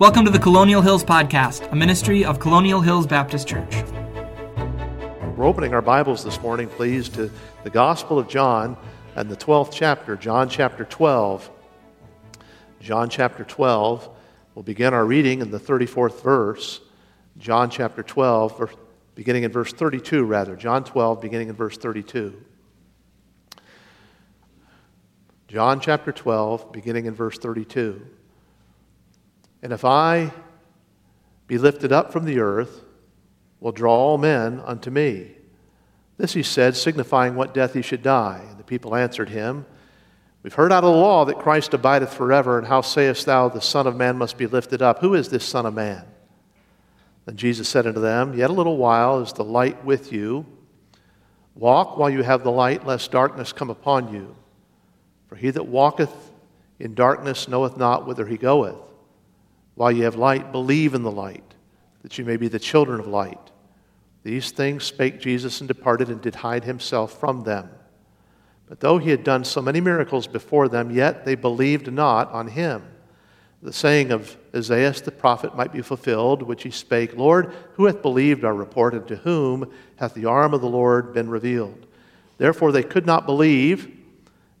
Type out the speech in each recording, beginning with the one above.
Welcome to the Colonial Hills Podcast, a ministry of Colonial Hills Baptist Church. We're opening our Bibles this morning, please, to the Gospel of John and the 12th chapter, John chapter 12. John chapter 12. We'll begin our reading in the 34th verse. John chapter 12, beginning in verse 32, rather. John 12, beginning in verse 32. John chapter 12, beginning in verse 32. And if I be lifted up from the earth, will draw all men unto me. This he said, signifying what death he should die. And the people answered him, We've heard out of the law that Christ abideth forever, and how sayest thou the Son of Man must be lifted up? Who is this Son of Man? Then Jesus said unto them, Yet a little while is the light with you. Walk while you have the light, lest darkness come upon you. For he that walketh in darkness knoweth not whither he goeth. While you have light, believe in the light, that you may be the children of light. These things spake Jesus and departed and did hide himself from them. But though he had done so many miracles before them, yet they believed not on him. The saying of Isaiah the prophet might be fulfilled, which he spake, Lord, who hath believed our report, and to whom hath the arm of the Lord been revealed? Therefore they could not believe,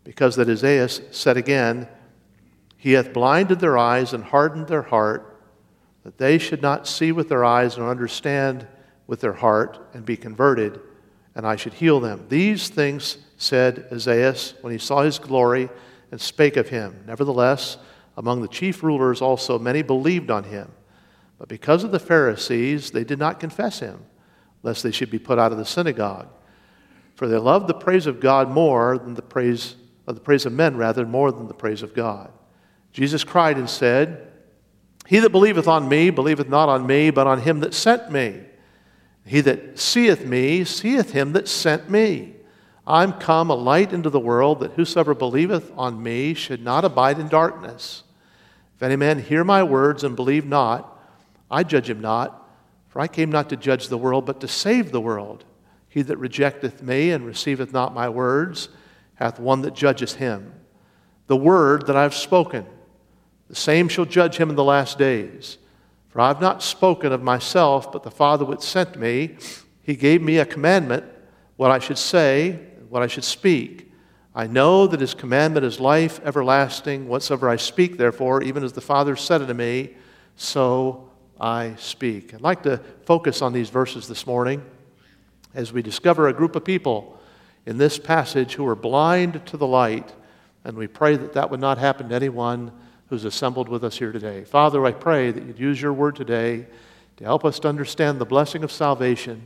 because that Isaiah said again, he hath blinded their eyes and hardened their heart, that they should not see with their eyes nor understand with their heart and be converted, and I should heal them. These things said Isaiah when he saw his glory and spake of him. Nevertheless, among the chief rulers also many believed on him. But because of the Pharisees, they did not confess him, lest they should be put out of the synagogue. For they loved the praise of God more than the praise of the praise of men, rather, more than the praise of God. Jesus cried and said, He that believeth on me believeth not on me, but on him that sent me. He that seeth me seeth him that sent me. I'm come a light into the world, that whosoever believeth on me should not abide in darkness. If any man hear my words and believe not, I judge him not, for I came not to judge the world, but to save the world. He that rejecteth me and receiveth not my words hath one that judgeth him. The word that I have spoken, the same shall judge him in the last days. For I have not spoken of myself, but the Father which sent me, he gave me a commandment, what I should say, what I should speak. I know that his commandment is life everlasting. Whatsoever I speak, therefore, even as the Father said unto me, so I speak. I'd like to focus on these verses this morning as we discover a group of people in this passage who are blind to the light, and we pray that that would not happen to anyone who's assembled with us here today. Father, I pray that you'd use your word today to help us to understand the blessing of salvation,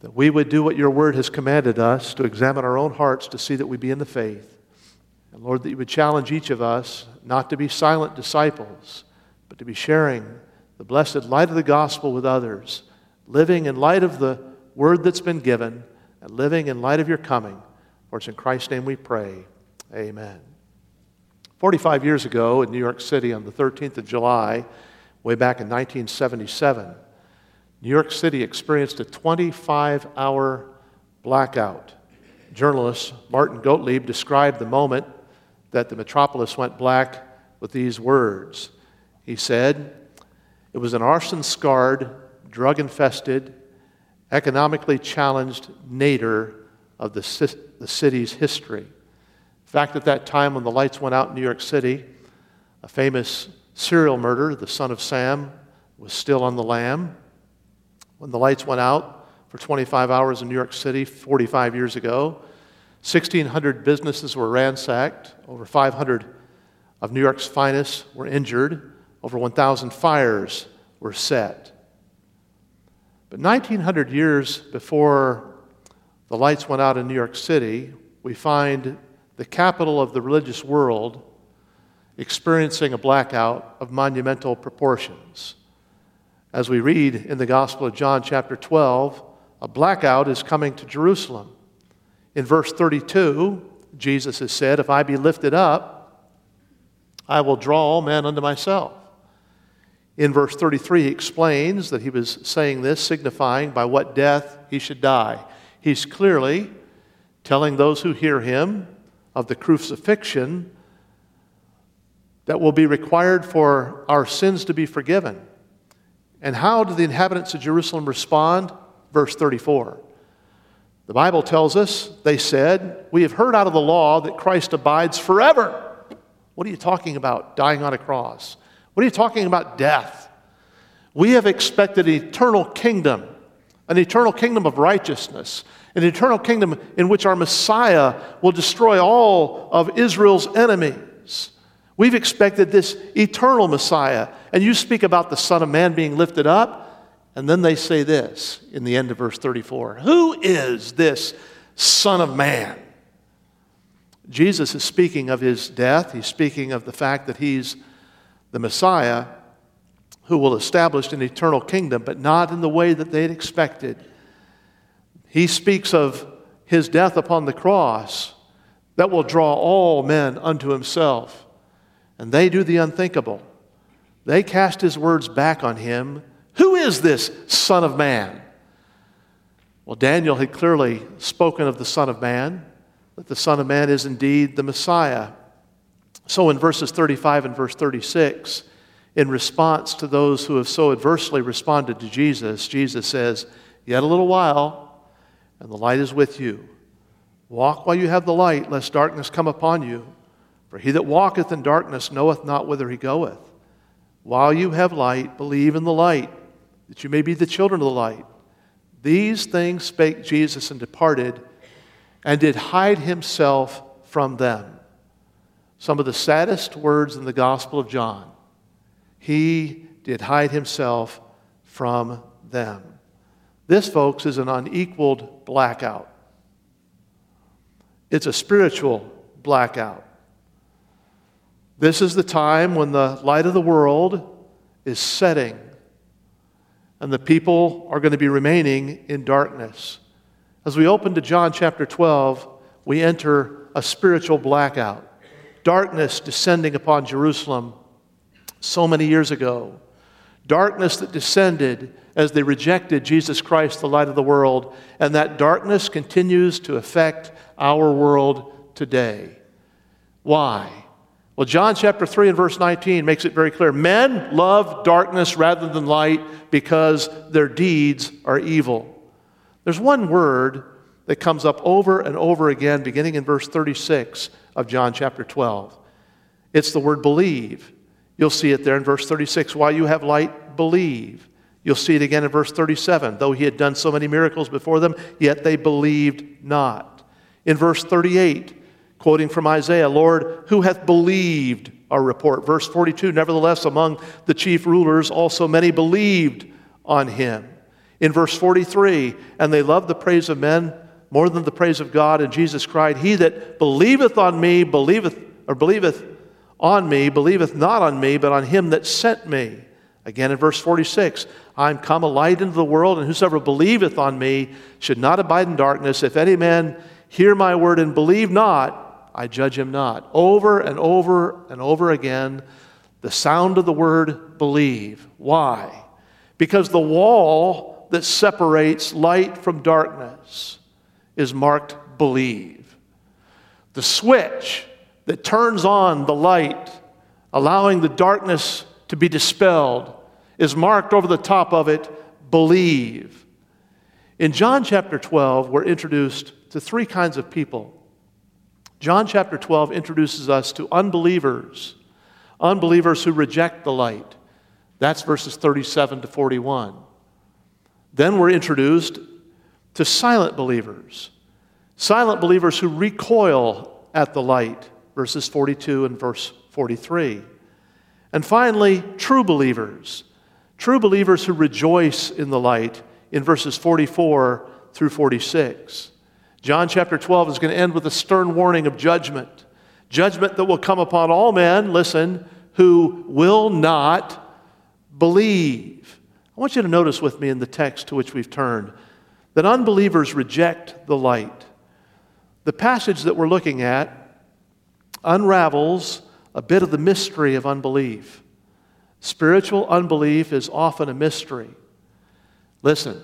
that we would do what your word has commanded us, to examine our own hearts to see that we be in the faith. And Lord, that you would challenge each of us not to be silent disciples, but to be sharing the blessed light of the gospel with others, living in light of the word that's been given, and living in light of your coming. For it's in Christ's name we pray. Amen. 45 years ago in New York City on the 13th of July, way back in 1977, New York City experienced a 25 hour blackout. Journalist Martin Gottlieb described the moment that the metropolis went black with these words. He said, It was an arson scarred, drug infested, economically challenged nadir of the, the city's history. In fact, at that time when the lights went out in New York City, a famous serial murderer, the son of Sam, was still on the lam. When the lights went out for 25 hours in New York City 45 years ago, 1,600 businesses were ransacked, over 500 of New York's finest were injured, over 1,000 fires were set. But 1900 years before the lights went out in New York City, we find the capital of the religious world, experiencing a blackout of monumental proportions. As we read in the Gospel of John, chapter 12, a blackout is coming to Jerusalem. In verse 32, Jesus has said, If I be lifted up, I will draw all men unto myself. In verse 33, he explains that he was saying this, signifying by what death he should die. He's clearly telling those who hear him of the crucifixion that will be required for our sins to be forgiven. And how do the inhabitants of Jerusalem respond? Verse 34. The Bible tells us, they said, We have heard out of the law that Christ abides forever. What are you talking about, dying on a cross? What are you talking about, death? We have expected an eternal kingdom, an eternal kingdom of righteousness, an eternal kingdom in which our Messiah will destroy all of Israel's enemies. We've expected this eternal Messiah. And you speak about the Son of Man being lifted up, and then they say this in the end of verse 34 Who is this Son of Man? Jesus is speaking of his death. He's speaking of the fact that he's the Messiah who will establish an eternal kingdom, but not in the way that they had expected. He speaks of his death upon the cross that will draw all men unto himself. And they do the unthinkable. They cast his words back on him who is this Son of Man? Well, Daniel had clearly spoken of the Son of Man, that the Son of Man is indeed the Messiah. So in verses 35 and verse 36, in response to those who have so adversely responded to Jesus, Jesus says, Yet a little while, and the light is with you. Walk while you have the light, lest darkness come upon you. For he that walketh in darkness knoweth not whither he goeth. While you have light, believe in the light that you may be the children of the light. These things spake Jesus and departed, and did hide himself from them. Some of the saddest words in the Gospel of John. He did hide himself from them. This, folks, is an unequaled blackout. It's a spiritual blackout. This is the time when the light of the world is setting and the people are going to be remaining in darkness. As we open to John chapter 12, we enter a spiritual blackout. Darkness descending upon Jerusalem so many years ago. Darkness that descended as they rejected Jesus Christ, the light of the world. And that darkness continues to affect our world today. Why? Well, John chapter 3 and verse 19 makes it very clear. Men love darkness rather than light because their deeds are evil. There's one word that comes up over and over again, beginning in verse 36 of John chapter 12. It's the word believe. You'll see it there in verse 36. While you have light, believe. You'll see it again in verse 37. Though he had done so many miracles before them, yet they believed not. In verse 38, quoting from Isaiah, Lord, who hath believed our report? Verse 42, nevertheless, among the chief rulers also many believed on him. In verse 43, and they loved the praise of men more than the praise of God, and Jesus cried, He that believeth on me, believeth, or believeth on me, believeth not on me, but on him that sent me. Again in verse 46, I am come a light into the world, and whosoever believeth on me should not abide in darkness. If any man hear my word and believe not, I judge him not. Over and over and over again, the sound of the word believe. Why? Because the wall that separates light from darkness is marked believe. The switch that turns on the light, allowing the darkness to be dispelled, is marked over the top of it believe. In John chapter 12, we're introduced to three kinds of people John chapter 12 introduces us to unbelievers, unbelievers who reject the light. That's verses 37 to 41. Then we're introduced to silent believers, silent believers who recoil at the light, verses 42 and verse 43. And finally, true believers, true believers who rejoice in the light in verses 44 through 46. John chapter 12 is going to end with a stern warning of judgment. Judgment that will come upon all men, listen, who will not believe. I want you to notice with me in the text to which we've turned that unbelievers reject the light. The passage that we're looking at unravels a bit of the mystery of unbelief. Spiritual unbelief is often a mystery. Listen,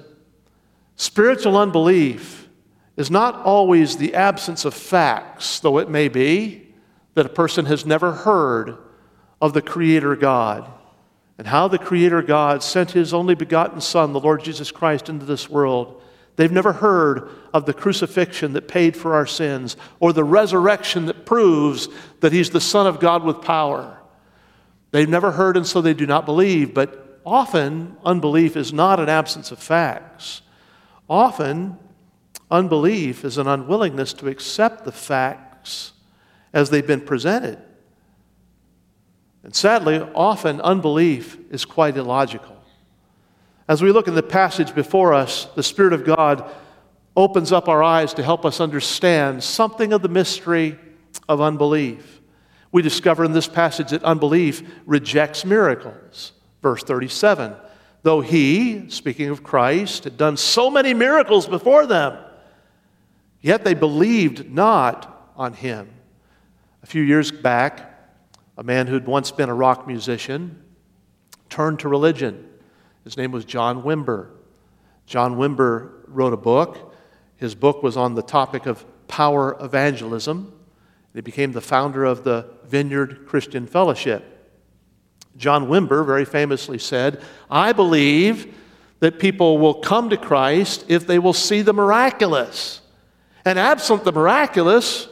spiritual unbelief is not always the absence of facts, though it may be that a person has never heard of the Creator God and how the Creator God sent His only begotten Son, the Lord Jesus Christ, into this world. They've never heard of the crucifixion that paid for our sins or the resurrection that proves that He's the Son of God with power. They've never heard, and so they do not believe. But often, unbelief is not an absence of facts. Often, unbelief is an unwillingness to accept the facts as they've been presented. And sadly, often unbelief is quite illogical. As we look in the passage before us, the Spirit of God opens up our eyes to help us understand something of the mystery of unbelief. We discover in this passage that unbelief rejects miracles. Verse 37 Though he, speaking of Christ, had done so many miracles before them, yet they believed not on him. A few years back, a man who'd once been a rock musician, turned to religion. His name was John Wimber. John Wimber wrote a book. His book was on the topic of power evangelism. He became the founder of the Vineyard Christian Fellowship. John Wimber very famously said, I believe that people will come to Christ if they will see the miraculous. And absent the miraculous,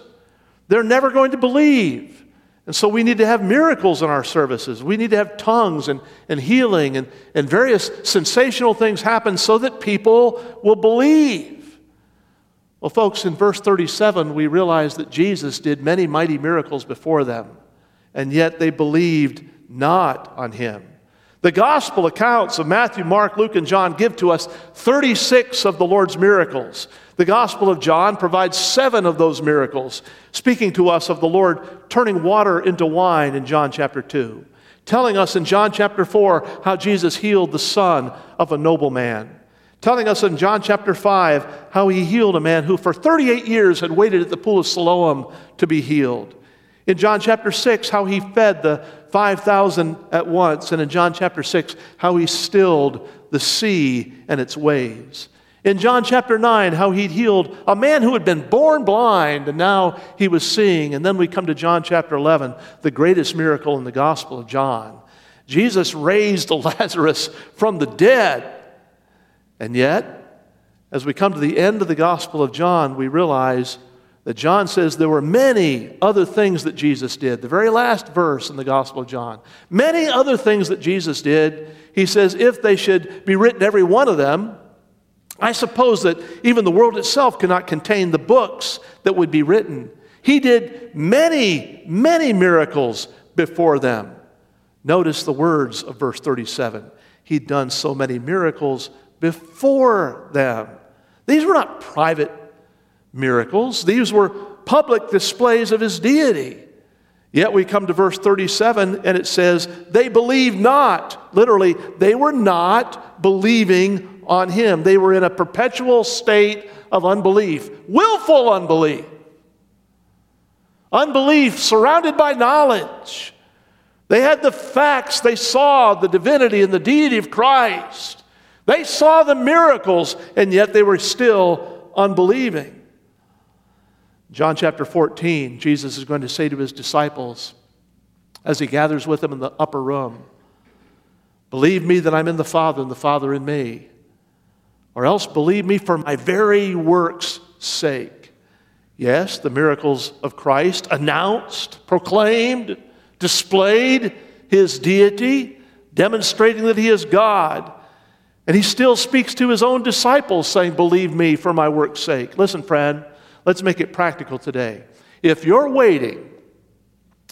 they're never going to believe. And so we need to have miracles in our services. We need to have tongues and, and healing and, and various sensational things happen so that people will believe. Well, folks, in verse 37, we realize that Jesus did many mighty miracles before them, and yet they believed not on him. The gospel accounts of Matthew, Mark, Luke, and John give to us 36 of the Lord's miracles. The Gospel of John provides seven of those miracles, speaking to us of the Lord turning water into wine in John chapter 2, telling us in John chapter 4 how Jesus healed the son of a nobleman, telling us in John chapter 5 how he healed a man who for 38 years had waited at the pool of Siloam to be healed. In John chapter 6, how he fed the 5,000 at once. And in John chapter 6, how he stilled the sea and its waves. In John chapter 9, how he'd healed a man who had been born blind and now he was seeing. And then we come to John chapter 11, the greatest miracle in the Gospel of John. Jesus raised Lazarus from the dead. And yet, as we come to the end of the Gospel of John, we realize that John says there were many other things that Jesus did. The very last verse in the Gospel of John. Many other things that Jesus did. He says, if they should be written, every one of them, I suppose that even the world itself cannot contain the books that would be written. He did many, many miracles before them. Notice the words of verse 37. He'd done so many miracles before them. These were not private miracles, these were public displays of his deity. Yet we come to verse 37 and it says, They believed not. Literally, they were not believing on him. They were in a perpetual state of unbelief, willful unbelief. Unbelief surrounded by knowledge. They had the facts, they saw the divinity and the deity of Christ. They saw the miracles, and yet they were still unbelieving. John chapter 14, Jesus is going to say to his disciples as he gathers with them in the upper room, Believe me that I'm in the Father and the Father in me or else believe me for my very work's sake. Yes, the miracles of Christ announced, proclaimed, displayed his deity, demonstrating that he is God. And he still speaks to his own disciples, saying, Believe me for my work's sake. Listen, friend, let's make it practical today. If you're waiting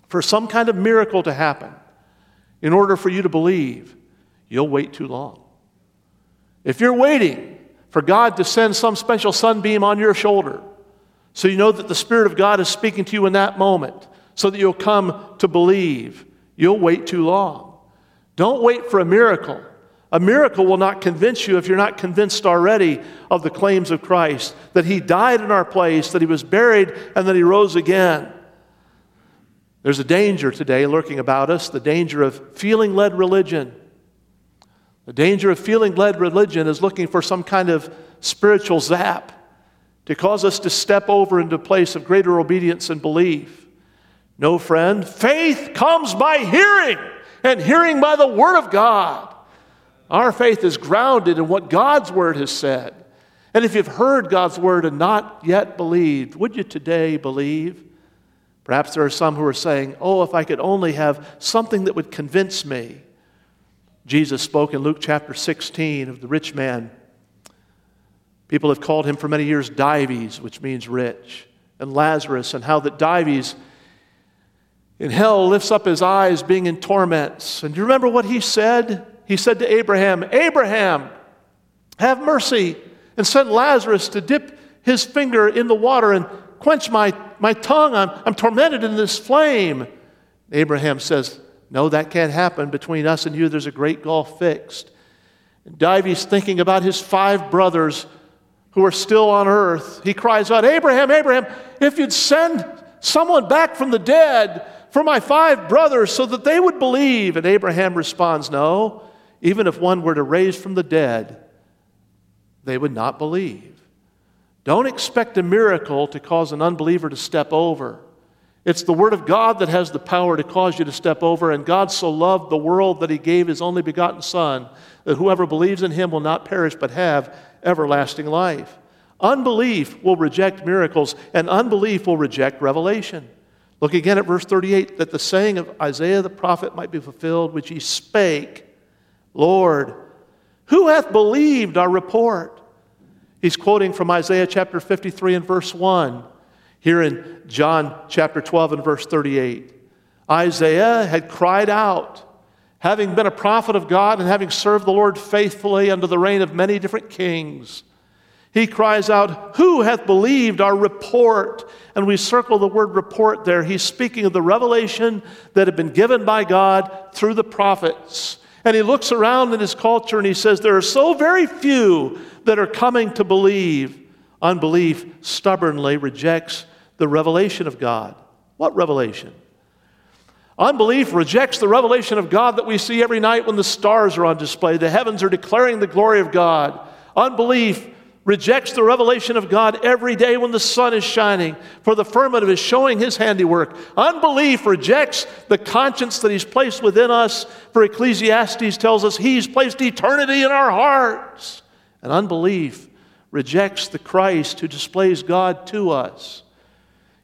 for some kind of miracle to happen in order for you to believe, you'll wait too long. If you're waiting for God to send some special sunbeam on your shoulder, so you know that the Spirit of God is speaking to you in that moment, so that you'll come to believe, you'll wait too long. Don't wait for a miracle. A miracle will not convince you if you're not convinced already of the claims of Christ that He died in our place, that He was buried, and that He rose again. There's a danger today lurking about us the danger of feeling led religion. The danger of feeling led religion is looking for some kind of spiritual zap to cause us to step over into a place of greater obedience and belief. No, friend. Faith comes by hearing, and hearing by the Word of God. Our faith is grounded in what God's Word has said. And if you've heard God's Word and not yet believed, would you today believe? Perhaps there are some who are saying, Oh, if I could only have something that would convince me. Jesus spoke in Luke chapter 16 of the rich man. People have called him for many years Dives, which means rich, and Lazarus, and how that Dives in hell lifts up his eyes being in torments. And do you remember what he said? He said to Abraham, Abraham, have mercy and send Lazarus to dip his finger in the water and quench my, my tongue. I'm, I'm tormented in this flame. Abraham says, No, that can't happen. Between us and you, there's a great gulf fixed. And Dives thinking about his five brothers who are still on earth. He cries out, Abraham, Abraham, if you'd send someone back from the dead for my five brothers so that they would believe. And Abraham responds, No, even if one were to raise from the dead, they would not believe. Don't expect a miracle to cause an unbeliever to step over. It's the Word of God that has the power to cause you to step over. And God so loved the world that He gave His only begotten Son, that whoever believes in Him will not perish but have everlasting life. Unbelief will reject miracles, and unbelief will reject revelation. Look again at verse 38 that the saying of Isaiah the prophet might be fulfilled, which he spake, Lord, who hath believed our report? He's quoting from Isaiah chapter 53 and verse 1, here in John chapter 12 and verse 38. Isaiah had cried out, having been a prophet of God and having served the Lord faithfully under the reign of many different kings. He cries out, Who hath believed our report? And we circle the word report there. He's speaking of the revelation that had been given by God through the prophets. And he looks around in his culture and he says, There are so very few that are coming to believe. Unbelief stubbornly rejects the revelation of God. What revelation? Unbelief rejects the revelation of God that we see every night when the stars are on display. The heavens are declaring the glory of God. Unbelief rejects the revelation of God every day when the sun is shining, for the firmament is showing his handiwork. Unbelief rejects the conscience that he's placed within us, for Ecclesiastes tells us he's placed eternity in our hearts. And unbelief rejects the Christ who displays God to us.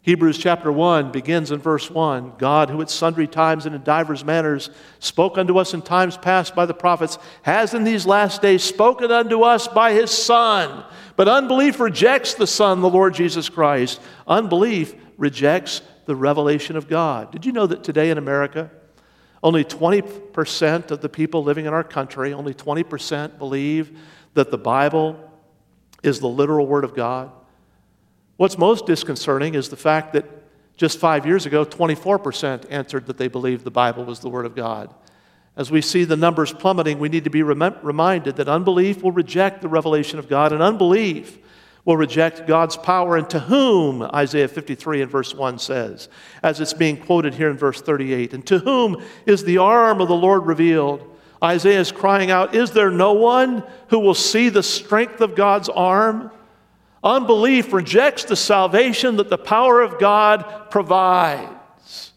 Hebrews chapter 1 begins in verse 1 God, who at sundry times and in divers manners spoke unto us in times past by the prophets, has in these last days spoken unto us by his Son. But unbelief rejects the Son, the Lord Jesus Christ. Unbelief rejects the revelation of God. Did you know that today in America, only 20% of the people living in our country, only 20% believe that the Bible is the literal Word of God? What's most disconcerting is the fact that just five years ago, 24% answered that they believed the Bible was the Word of God. As we see the numbers plummeting, we need to be rem- reminded that unbelief will reject the revelation of God, and unbelief will reject God's power. And to whom, Isaiah 53 and verse 1 says, as it's being quoted here in verse 38, and to whom is the arm of the Lord revealed? Isaiah is crying out, Is there no one who will see the strength of God's arm? Unbelief rejects the salvation that the power of God provides.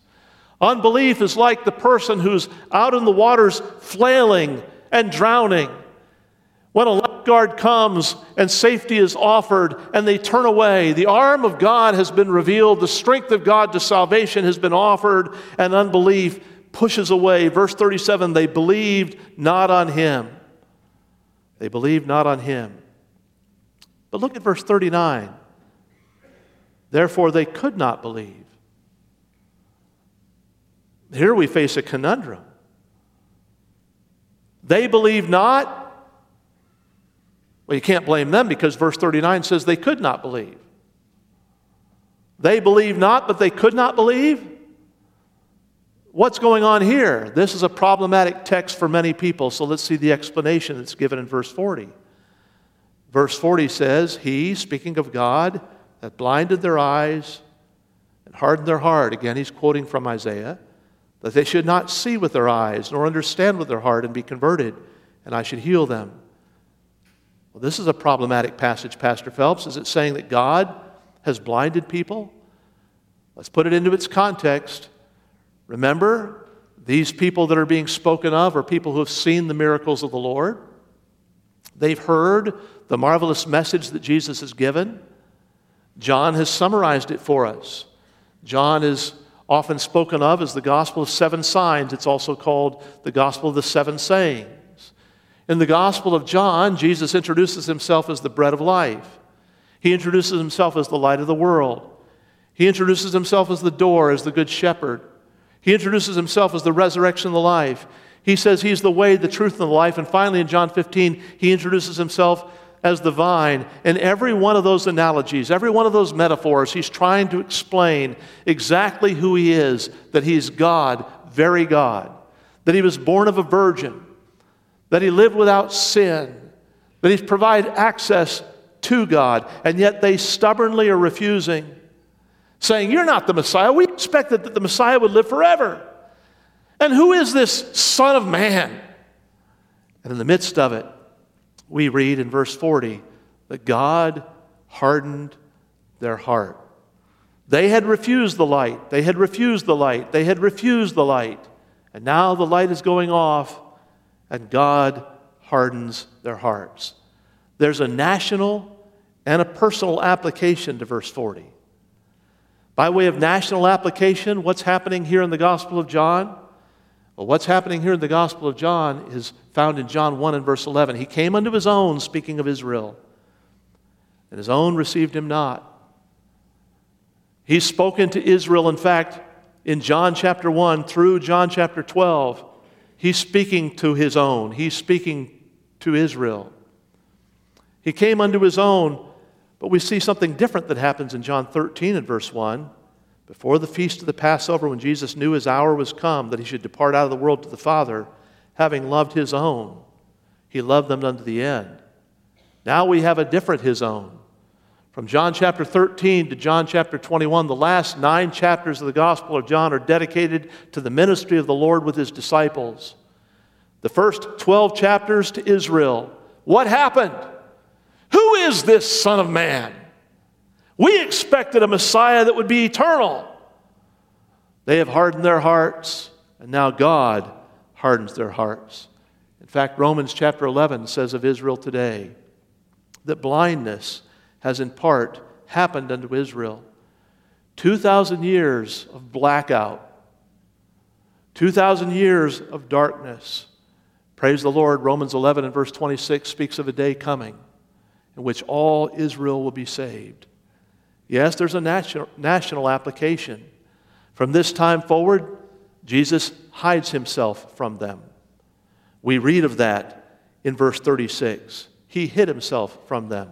Unbelief is like the person who's out in the waters flailing and drowning. When a lifeguard comes and safety is offered and they turn away, the arm of God has been revealed, the strength of God to salvation has been offered, and unbelief pushes away. Verse 37 they believed not on him. They believed not on him. But look at verse 39. Therefore, they could not believe. Here we face a conundrum. They believe not. Well, you can't blame them because verse 39 says they could not believe. They believe not, but they could not believe. What's going on here? This is a problematic text for many people, so let's see the explanation that's given in verse 40. Verse 40 says, He, speaking of God, that blinded their eyes and hardened their heart. Again, he's quoting from Isaiah, that they should not see with their eyes, nor understand with their heart, and be converted, and I should heal them. Well, this is a problematic passage, Pastor Phelps. Is it saying that God has blinded people? Let's put it into its context. Remember, these people that are being spoken of are people who have seen the miracles of the Lord. They've heard the marvelous message that Jesus has given. John has summarized it for us. John is often spoken of as the gospel of seven signs. It's also called the gospel of the seven sayings. In the gospel of John, Jesus introduces himself as the bread of life. He introduces himself as the light of the world. He introduces himself as the door, as the good shepherd. He introduces himself as the resurrection and the life. He says he's the way, the truth, and the life. And finally, in John 15, he introduces himself as the vine. And every one of those analogies, every one of those metaphors, he's trying to explain exactly who he is that he's God, very God, that he was born of a virgin, that he lived without sin, that he's provided access to God, and yet they stubbornly are refusing, saying, You're not the Messiah. We expected that the Messiah would live forever. And who is this Son of Man? And in the midst of it, we read in verse 40 that God hardened their heart. They had refused the light. They had refused the light. They had refused the light. And now the light is going off, and God hardens their hearts. There's a national and a personal application to verse 40. By way of national application, what's happening here in the Gospel of John? Well, what's happening here in the Gospel of John is found in John 1 and verse 11. He came unto his own, speaking of Israel, and his own received him not. He's spoken to Israel, in fact, in John chapter 1 through John chapter 12. He's speaking to his own, he's speaking to Israel. He came unto his own, but we see something different that happens in John 13 and verse 1. Before the feast of the Passover, when Jesus knew his hour was come that he should depart out of the world to the Father, having loved his own, he loved them unto the end. Now we have a different his own. From John chapter 13 to John chapter 21, the last nine chapters of the Gospel of John are dedicated to the ministry of the Lord with his disciples. The first 12 chapters to Israel. What happened? Who is this Son of Man? We expected a Messiah that would be eternal. They have hardened their hearts, and now God hardens their hearts. In fact, Romans chapter 11 says of Israel today that blindness has in part happened unto Israel. 2,000 years of blackout, 2,000 years of darkness. Praise the Lord. Romans 11 and verse 26 speaks of a day coming in which all Israel will be saved. Yes, there's a national, national application. From this time forward, Jesus hides himself from them. We read of that in verse 36. He hid himself from them.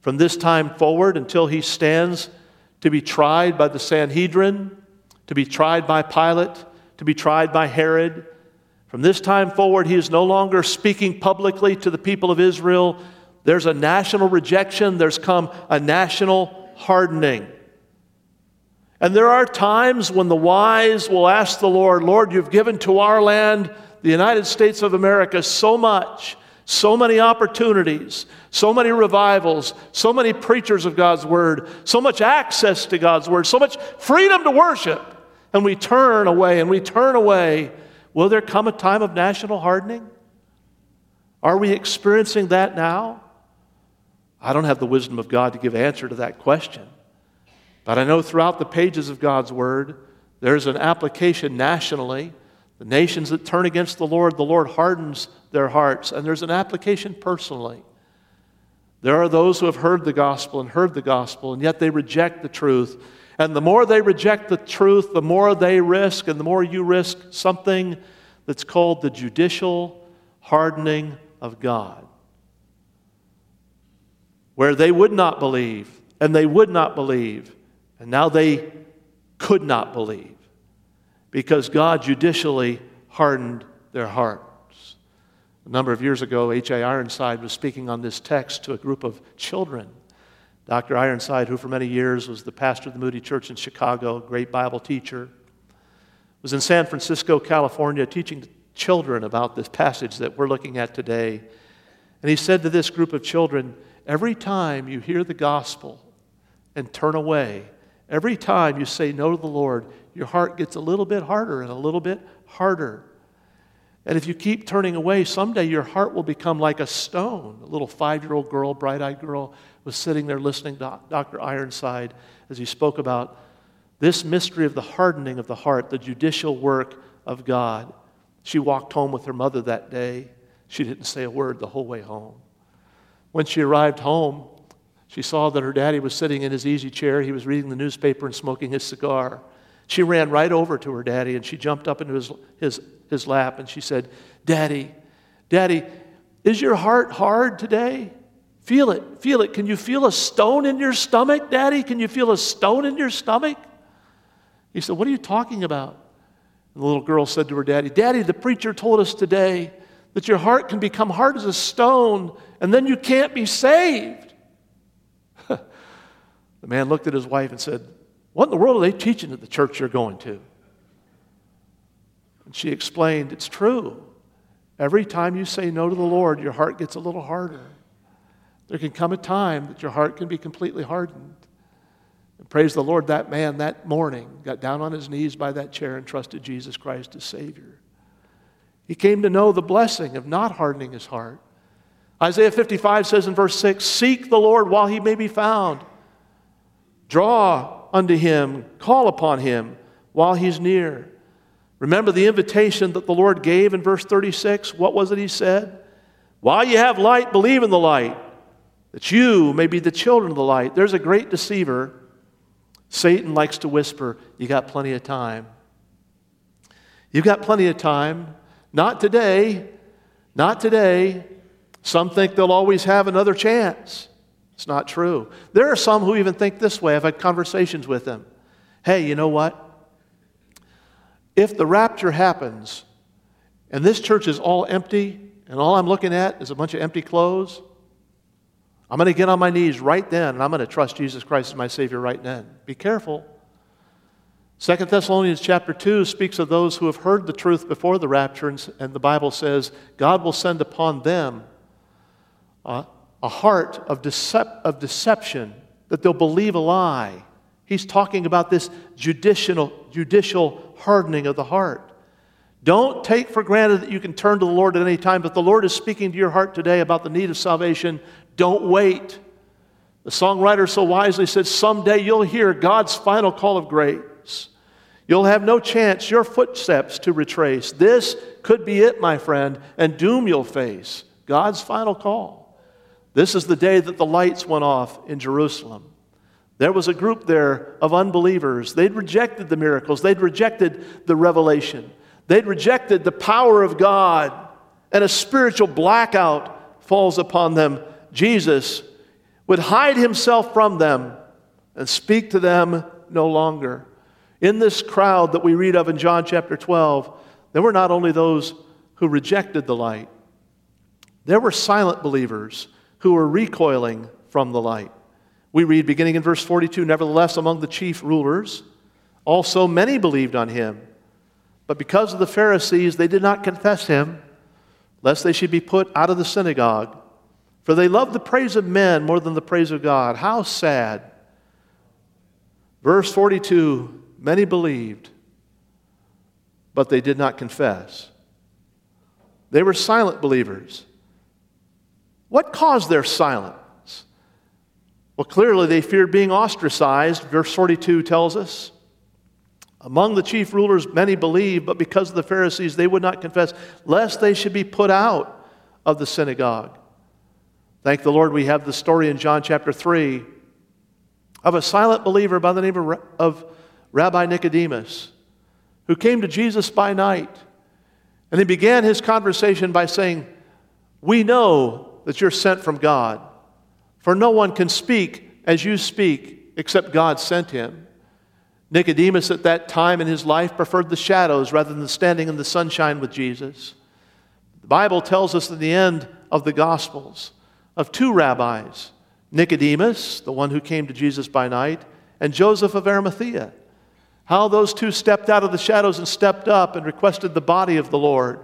From this time forward until he stands to be tried by the Sanhedrin, to be tried by Pilate, to be tried by Herod, from this time forward, he is no longer speaking publicly to the people of Israel. There's a national rejection, there's come a national hardening. And there are times when the wise will ask the Lord, Lord, you've given to our land, the United States of America, so much, so many opportunities, so many revivals, so many preachers of God's word, so much access to God's word, so much freedom to worship. And we turn away and we turn away. Will there come a time of national hardening? Are we experiencing that now? I don't have the wisdom of God to give answer to that question. But I know throughout the pages of God's Word, there's an application nationally. The nations that turn against the Lord, the Lord hardens their hearts. And there's an application personally. There are those who have heard the gospel and heard the gospel, and yet they reject the truth. And the more they reject the truth, the more they risk, and the more you risk something that's called the judicial hardening of God where they would not believe, and they would not believe, and now they could not believe because God judicially hardened their hearts. A number of years ago, H.A. Ironside was speaking on this text to a group of children. Dr. Ironside, who for many years was the pastor of the Moody Church in Chicago, great Bible teacher, was in San Francisco, California, teaching children about this passage that we're looking at today. And he said to this group of children, Every time you hear the gospel and turn away Every time you say no to the Lord, your heart gets a little bit harder and a little bit harder. And if you keep turning away, someday your heart will become like a stone. A little five year old girl, bright eyed girl, was sitting there listening to Dr. Ironside as he spoke about this mystery of the hardening of the heart, the judicial work of God. She walked home with her mother that day. She didn't say a word the whole way home. When she arrived home, she saw that her daddy was sitting in his easy chair. He was reading the newspaper and smoking his cigar. She ran right over to her daddy and she jumped up into his, his his lap and she said, Daddy, Daddy, is your heart hard today? Feel it, feel it. Can you feel a stone in your stomach, Daddy? Can you feel a stone in your stomach? He said, What are you talking about? And the little girl said to her daddy, Daddy, the preacher told us today that your heart can become hard as a stone and then you can't be saved. the man looked at his wife and said, What in the world are they teaching at the church you're going to? And she explained, It's true. Every time you say no to the Lord, your heart gets a little harder. There can come a time that your heart can be completely hardened. And praise the Lord, that man that morning got down on his knees by that chair and trusted Jesus Christ as Savior. He came to know the blessing of not hardening his heart. Isaiah 55 says in verse 6 Seek the Lord while he may be found, draw unto him, call upon him while he's near. Remember the invitation that the Lord gave in verse 36? What was it he said? While you have light, believe in the light, that you may be the children of the light. There's a great deceiver. Satan likes to whisper, You got plenty of time. You've got plenty of time. Not today. Not today. Some think they'll always have another chance. It's not true. There are some who even think this way. I've had conversations with them. Hey, you know what? if the rapture happens and this church is all empty and all I'm looking at is a bunch of empty clothes, I'm going to get on my knees right then and I'm going to trust Jesus Christ as my Savior right then. Be careful. Second Thessalonians chapter 2 speaks of those who have heard the truth before the rapture, and the Bible says God will send upon them a, a heart of, decep- of deception, that they'll believe a lie. He's talking about this judicial, judicial hardening of the heart. Don't take for granted that you can turn to the Lord at any time, but the Lord is speaking to your heart today about the need of salvation. Don't wait. The songwriter so wisely said, Someday you'll hear God's final call of You'll have no chance your footsteps to retrace. This could be it, my friend, and doom you'll face. God's final call. This is the day that the lights went off in Jerusalem. There was a group there of unbelievers. They'd rejected the miracles, they'd rejected the revelation, they'd rejected the power of God, and a spiritual blackout falls upon them. Jesus would hide himself from them and speak to them no longer. In this crowd that we read of in John chapter 12, there were not only those who rejected the light, there were silent believers who were recoiling from the light. We read beginning in verse 42 Nevertheless, among the chief rulers, also many believed on him. But because of the Pharisees, they did not confess him, lest they should be put out of the synagogue. For they loved the praise of men more than the praise of God. How sad. Verse 42 Many believed, but they did not confess. They were silent believers. What caused their silence? Well, clearly they feared being ostracized. Verse 42 tells us. Among the chief rulers, many believed, but because of the Pharisees, they would not confess, lest they should be put out of the synagogue. Thank the Lord, we have the story in John chapter 3 of a silent believer by the name of, Rabbi Nicodemus who came to Jesus by night. And he began his conversation by saying, We know that you're sent from God. For no one can speak as you speak except God sent him. Nicodemus at that time in his life preferred the shadows rather than standing in the sunshine with Jesus. The Bible tells us in the end of the Gospels of two rabbis Nicodemus, the one who came to Jesus by night, and Joseph of Arimathea. How those two stepped out of the shadows and stepped up and requested the body of the Lord.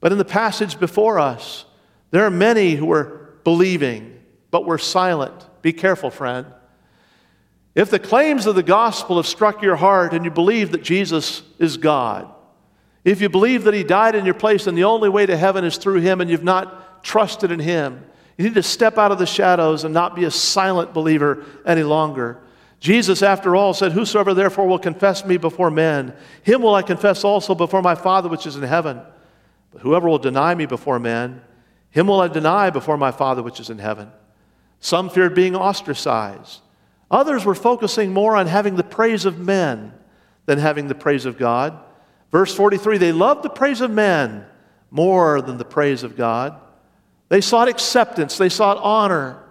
But in the passage before us, there are many who are believing but we're silent. Be careful, friend. If the claims of the gospel have struck your heart and you believe that Jesus is God, if you believe that He died in your place and the only way to heaven is through Him and you've not trusted in Him, you need to step out of the shadows and not be a silent believer any longer. Jesus, after all, said, Whosoever therefore will confess me before men, him will I confess also before my Father which is in heaven. But whoever will deny me before men, him will I deny before my Father which is in heaven. Some feared being ostracized. Others were focusing more on having the praise of men than having the praise of God. Verse 43 they loved the praise of men more than the praise of God. They sought acceptance, they sought honor.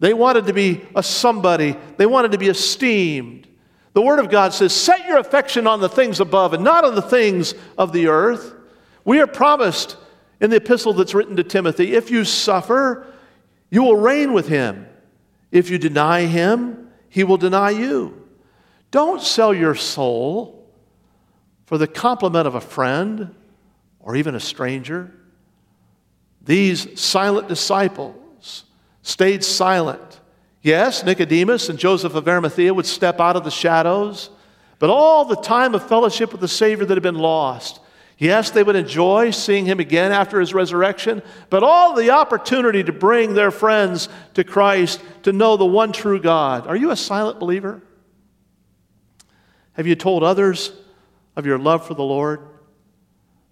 They wanted to be a somebody, they wanted to be esteemed. The Word of God says, Set your affection on the things above and not on the things of the earth. We are promised in the epistle that's written to Timothy if you suffer, you will reign with him. If you deny him, he will deny you. Don't sell your soul for the compliment of a friend or even a stranger. These silent disciples stayed silent. Yes, Nicodemus and Joseph of Arimathea would step out of the shadows, but all the time of fellowship with the Savior that had been lost, Yes, they would enjoy seeing him again after his resurrection, but all the opportunity to bring their friends to Christ to know the one true God. Are you a silent believer? Have you told others of your love for the Lord?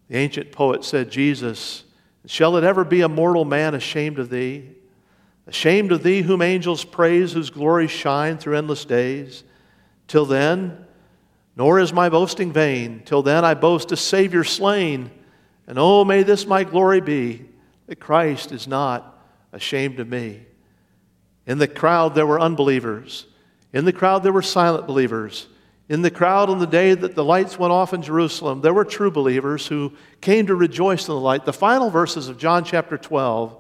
The ancient poet said, Jesus, shall it ever be a mortal man ashamed of thee? Ashamed of thee, whom angels praise, whose glories shine through endless days? Till then, nor is my boasting vain. Till then I boast a Savior slain. And oh, may this my glory be, that Christ is not ashamed of me. In the crowd there were unbelievers. In the crowd there were silent believers. In the crowd on the day that the lights went off in Jerusalem, there were true believers who came to rejoice in the light. The final verses of John chapter 12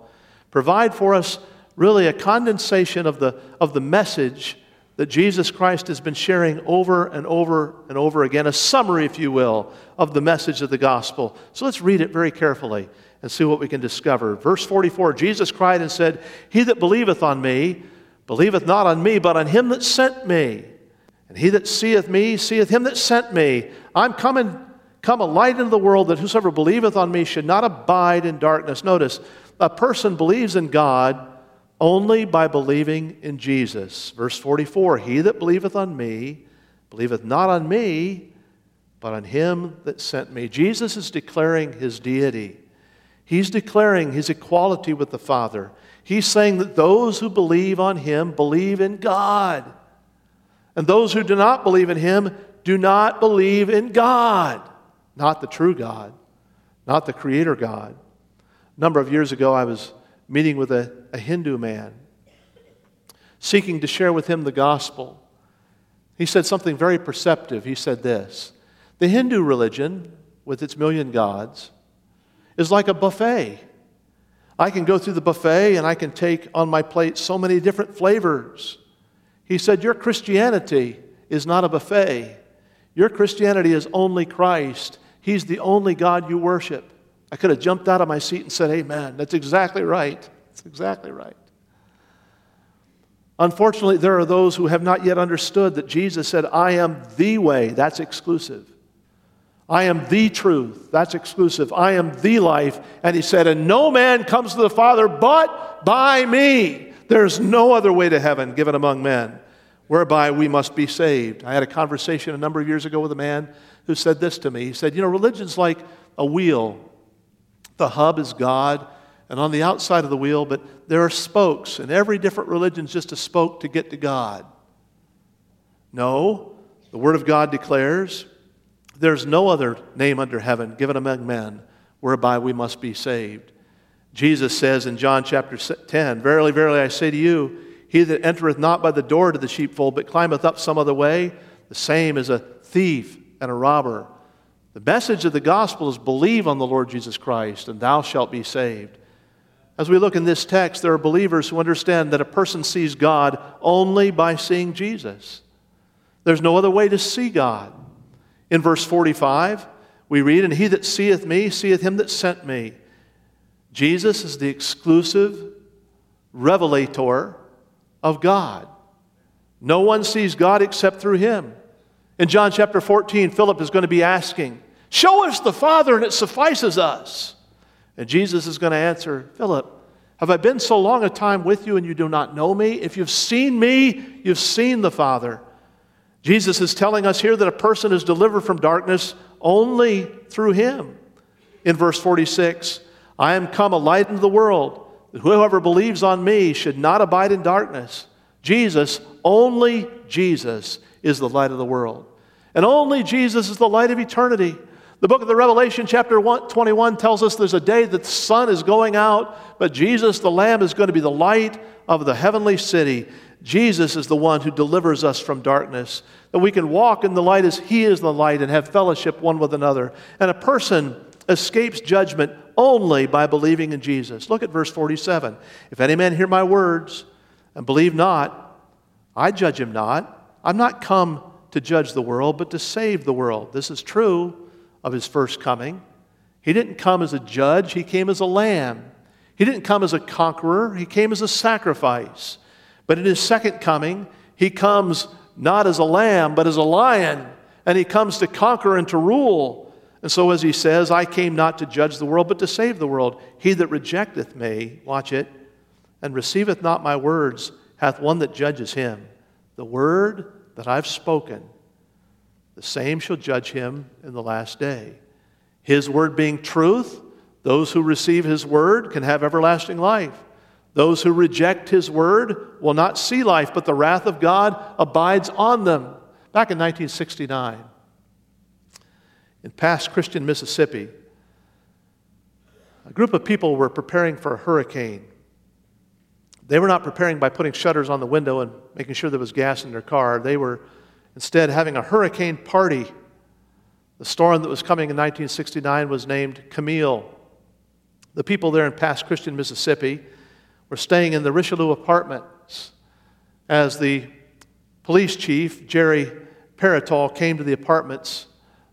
provide for us really a condensation of the, of the message that Jesus Christ has been sharing over and over and over again, a summary, if you will, of the message of the gospel. So let's read it very carefully and see what we can discover. Verse 44 Jesus cried and said, He that believeth on me, believeth not on me, but on him that sent me. And he that seeth me, seeth him that sent me. I'm coming, come a light into the world that whosoever believeth on me should not abide in darkness. Notice, a person believes in God only by believing in Jesus. Verse 44 He that believeth on me, believeth not on me, but on him that sent me. Jesus is declaring his deity. He's declaring his equality with the Father. He's saying that those who believe on him believe in God. And those who do not believe in him do not believe in God, not the true God, not the Creator God. A number of years ago, I was meeting with a, a Hindu man, seeking to share with him the gospel. He said something very perceptive. He said this The Hindu religion, with its million gods, is like a buffet. I can go through the buffet and I can take on my plate so many different flavors. He said, Your Christianity is not a buffet. Your Christianity is only Christ. He's the only God you worship. I could have jumped out of my seat and said, Amen. That's exactly right. That's exactly right. Unfortunately, there are those who have not yet understood that Jesus said, I am the way. That's exclusive. I am the truth. That's exclusive. I am the life. And he said, And no man comes to the Father but by me. There's no other way to heaven given among men whereby we must be saved. I had a conversation a number of years ago with a man who said this to me. He said, You know, religion's like a wheel. The hub is God, and on the outside of the wheel, but there are spokes, and every different religion is just a spoke to get to God. No, the Word of God declares there's no other name under heaven given among men whereby we must be saved. Jesus says in John chapter 10, Verily, verily, I say to you, he that entereth not by the door to the sheepfold, but climbeth up some other way, the same is a thief and a robber. The message of the gospel is believe on the Lord Jesus Christ, and thou shalt be saved. As we look in this text, there are believers who understand that a person sees God only by seeing Jesus. There's no other way to see God. In verse 45, we read, And he that seeth me seeth him that sent me. Jesus is the exclusive revelator of God. No one sees God except through him. In John chapter 14, Philip is going to be asking, Show us the Father, and it suffices us. And Jesus is going to answer, Philip, have I been so long a time with you and you do not know me? If you've seen me, you've seen the Father. Jesus is telling us here that a person is delivered from darkness only through him. In verse 46, I am come a light into the world, that whoever believes on me should not abide in darkness. Jesus, only Jesus, is the light of the world. And only Jesus is the light of eternity. The book of the Revelation, chapter 21, tells us there's a day that the sun is going out, but Jesus, the Lamb, is going to be the light of the heavenly city. Jesus is the one who delivers us from darkness, that we can walk in the light as He is the light and have fellowship one with another. And a person escapes judgment only by believing in Jesus. Look at verse 47. If any man hear my words and believe not, I judge him not. I'm not come to judge the world, but to save the world. This is true of his first coming. He didn't come as a judge, he came as a lamb. He didn't come as a conqueror, he came as a sacrifice. But in his second coming, he comes not as a lamb, but as a lion, and he comes to conquer and to rule. And so, as he says, I came not to judge the world, but to save the world. He that rejecteth me, watch it, and receiveth not my words, hath one that judges him. The word that I've spoken, the same shall judge him in the last day. His word being truth, those who receive his word can have everlasting life. Those who reject his word will not see life, but the wrath of God abides on them. Back in 1969, in Pass Christian, Mississippi, a group of people were preparing for a hurricane. They were not preparing by putting shutters on the window and making sure there was gas in their car. They were instead having a hurricane party. The storm that was coming in 1969 was named Camille. The people there in Pass Christian, Mississippi, were staying in the Richelieu apartments as the police chief, Jerry Peralta, came to the apartments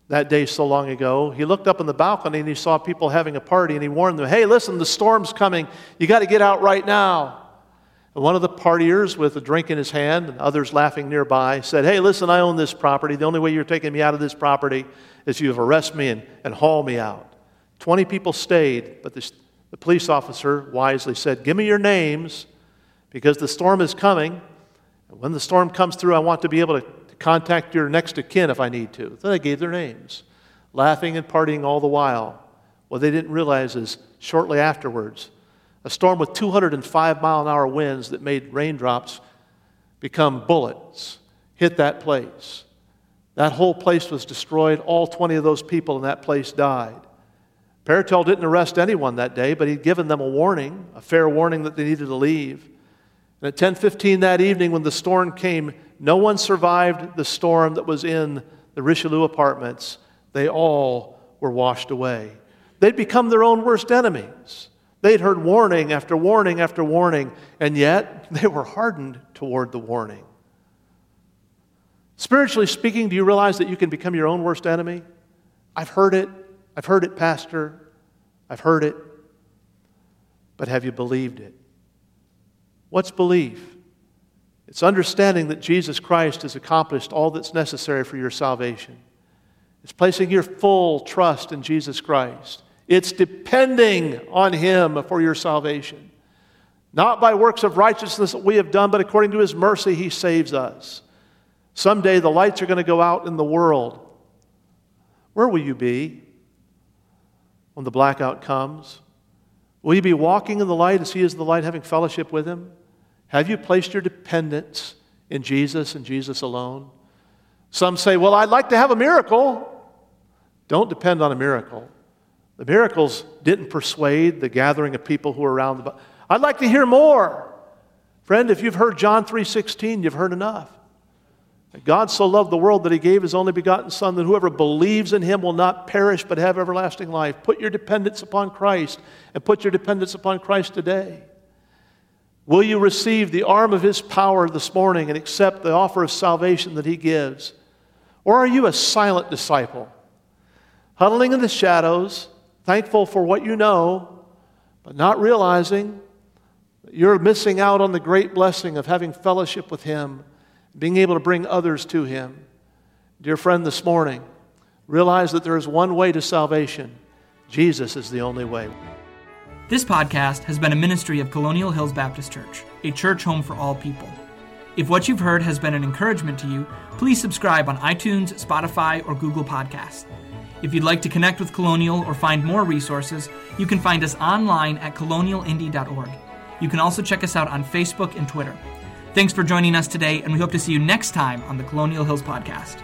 that day so long ago. He looked up on the balcony and he saw people having a party and he warned them, Hey, listen, the storm's coming. You got to get out right now. One of the partiers, with a drink in his hand and others laughing nearby, said, Hey, listen, I own this property. The only way you're taking me out of this property is you arrest me and, and haul me out. Twenty people stayed, but the, the police officer wisely said, Give me your names because the storm is coming. And when the storm comes through, I want to be able to, to contact your next of kin if I need to. Then they gave their names, laughing and partying all the while. What they didn't realize is shortly afterwards, a storm with 205 mile an hour winds that made raindrops become bullets hit that place. That whole place was destroyed. All 20 of those people in that place died. Peralta didn't arrest anyone that day, but he'd given them a warning, a fair warning that they needed to leave. And at 10:15 that evening when the storm came, no one survived the storm that was in the Richelieu apartments. They all were washed away. They'd become their own worst enemies. They'd heard warning after warning after warning, and yet they were hardened toward the warning. Spiritually speaking, do you realize that you can become your own worst enemy? I've heard it. I've heard it, Pastor. I've heard it. But have you believed it? What's belief? It's understanding that Jesus Christ has accomplished all that's necessary for your salvation. It's placing your full trust in Jesus Christ. It's depending on Him for your salvation. Not by works of righteousness that we have done, but according to His mercy, He saves us. Someday the lights are going to go out in the world. Where will you be when the blackout comes? Will you be walking in the light as He is the light, having fellowship with Him? Have you placed your dependence in Jesus and Jesus alone? Some say, Well, I'd like to have a miracle. Don't depend on a miracle. The miracles didn't persuade the gathering of people who were around. The, I'd like to hear more. Friend, if you've heard John 3:16, you've heard enough. God so loved the world that he gave his only begotten son that whoever believes in him will not perish but have everlasting life. Put your dependence upon Christ and put your dependence upon Christ today. Will you receive the arm of his power this morning and accept the offer of salvation that he gives? Or are you a silent disciple, huddling in the shadows, thankful for what you know, but not realizing that you're missing out on the great blessing of having fellowship with Him being able to bring others to Him. Dear friend, this morning, realize that there is one way to salvation Jesus is the only way. This podcast has been a ministry of Colonial Hills Baptist Church, a church home for all people. If what you've heard has been an encouragement to you, please subscribe on iTunes, Spotify, or Google Podcasts. If you'd like to connect with Colonial or find more resources, you can find us online at colonialindy.org. You can also check us out on Facebook and Twitter. Thanks for joining us today, and we hope to see you next time on the Colonial Hills Podcast.